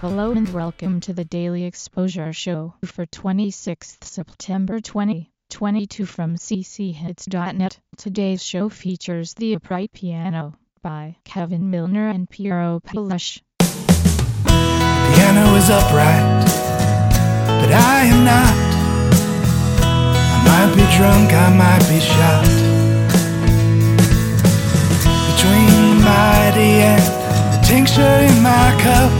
Hello and welcome to the Daily Exposure Show for 26th September 2022 from cchits.net. Today's show features The Upright Piano by Kevin Milner and Piero Palush. Piano is upright, but I am not. I might be drunk, I might be shot. Between the mighty and the tincture in my cup,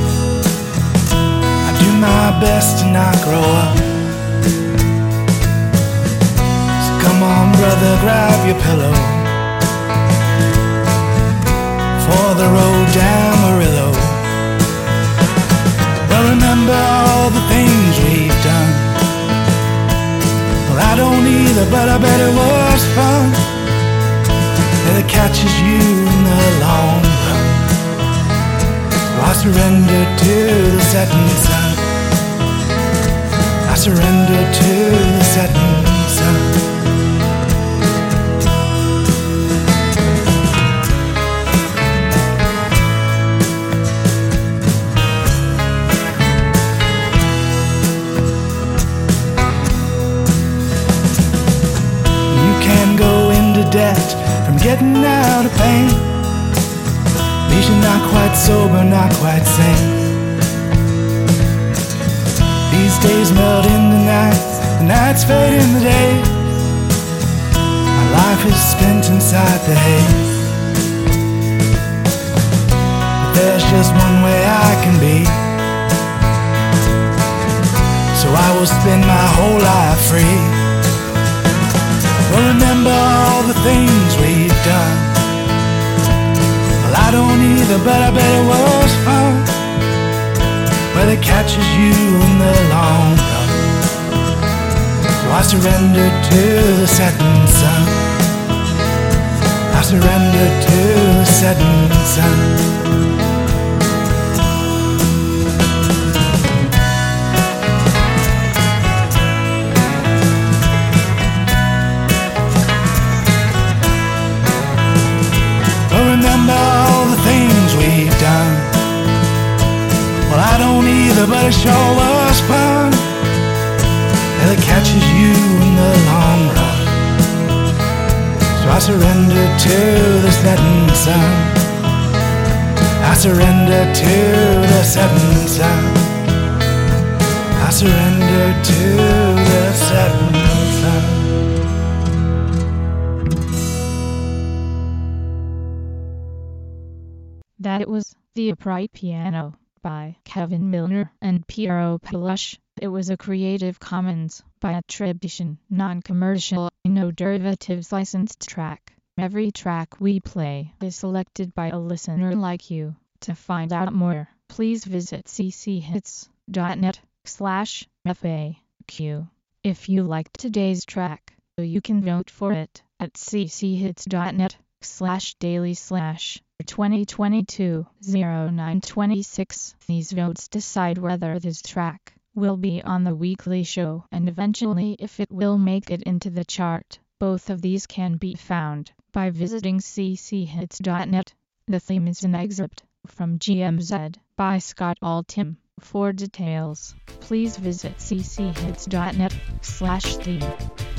best to not grow up. So come on, brother, grab your pillow for the road down Murillo. Well, remember all the things we've done. Well, I don't either, but I bet it was fun. That it catches you in the long run. So I surrender to the. I surrender to the setting sun. You can go into debt from getting out of pain. You not quite sober, not quite sane. These days melt into nights, the nights fade in the days. My life is spent inside the haze. But there's just one way I can be. So I will spend my whole life free. Well, remember all the things we've done. Well, I don't either, but I bet it was. It catches you in the long run. So I surrender to the setting sun. I surrender to the setting sun. But it it catches you in the long run. So I surrender to the setting sun. I surrender to the setting sun. I surrender to the setting sun. That it was The Upright Piano by Kevin Milner and Piero Palush. It was a Creative Commons by attribution, non-commercial, no derivatives licensed track. Every track we play is selected by a listener like you. To find out more, please visit cchits.net slash FAQ. If you liked today's track, you can vote for it at cchits.net slash daily slash 2022 0926. These votes decide whether this track will be on the weekly show and eventually if it will make it into the chart. Both of these can be found by visiting cchits.net. The theme is an excerpt from GMZ by Scott Altham. For details, please visit cchits.net slash theme.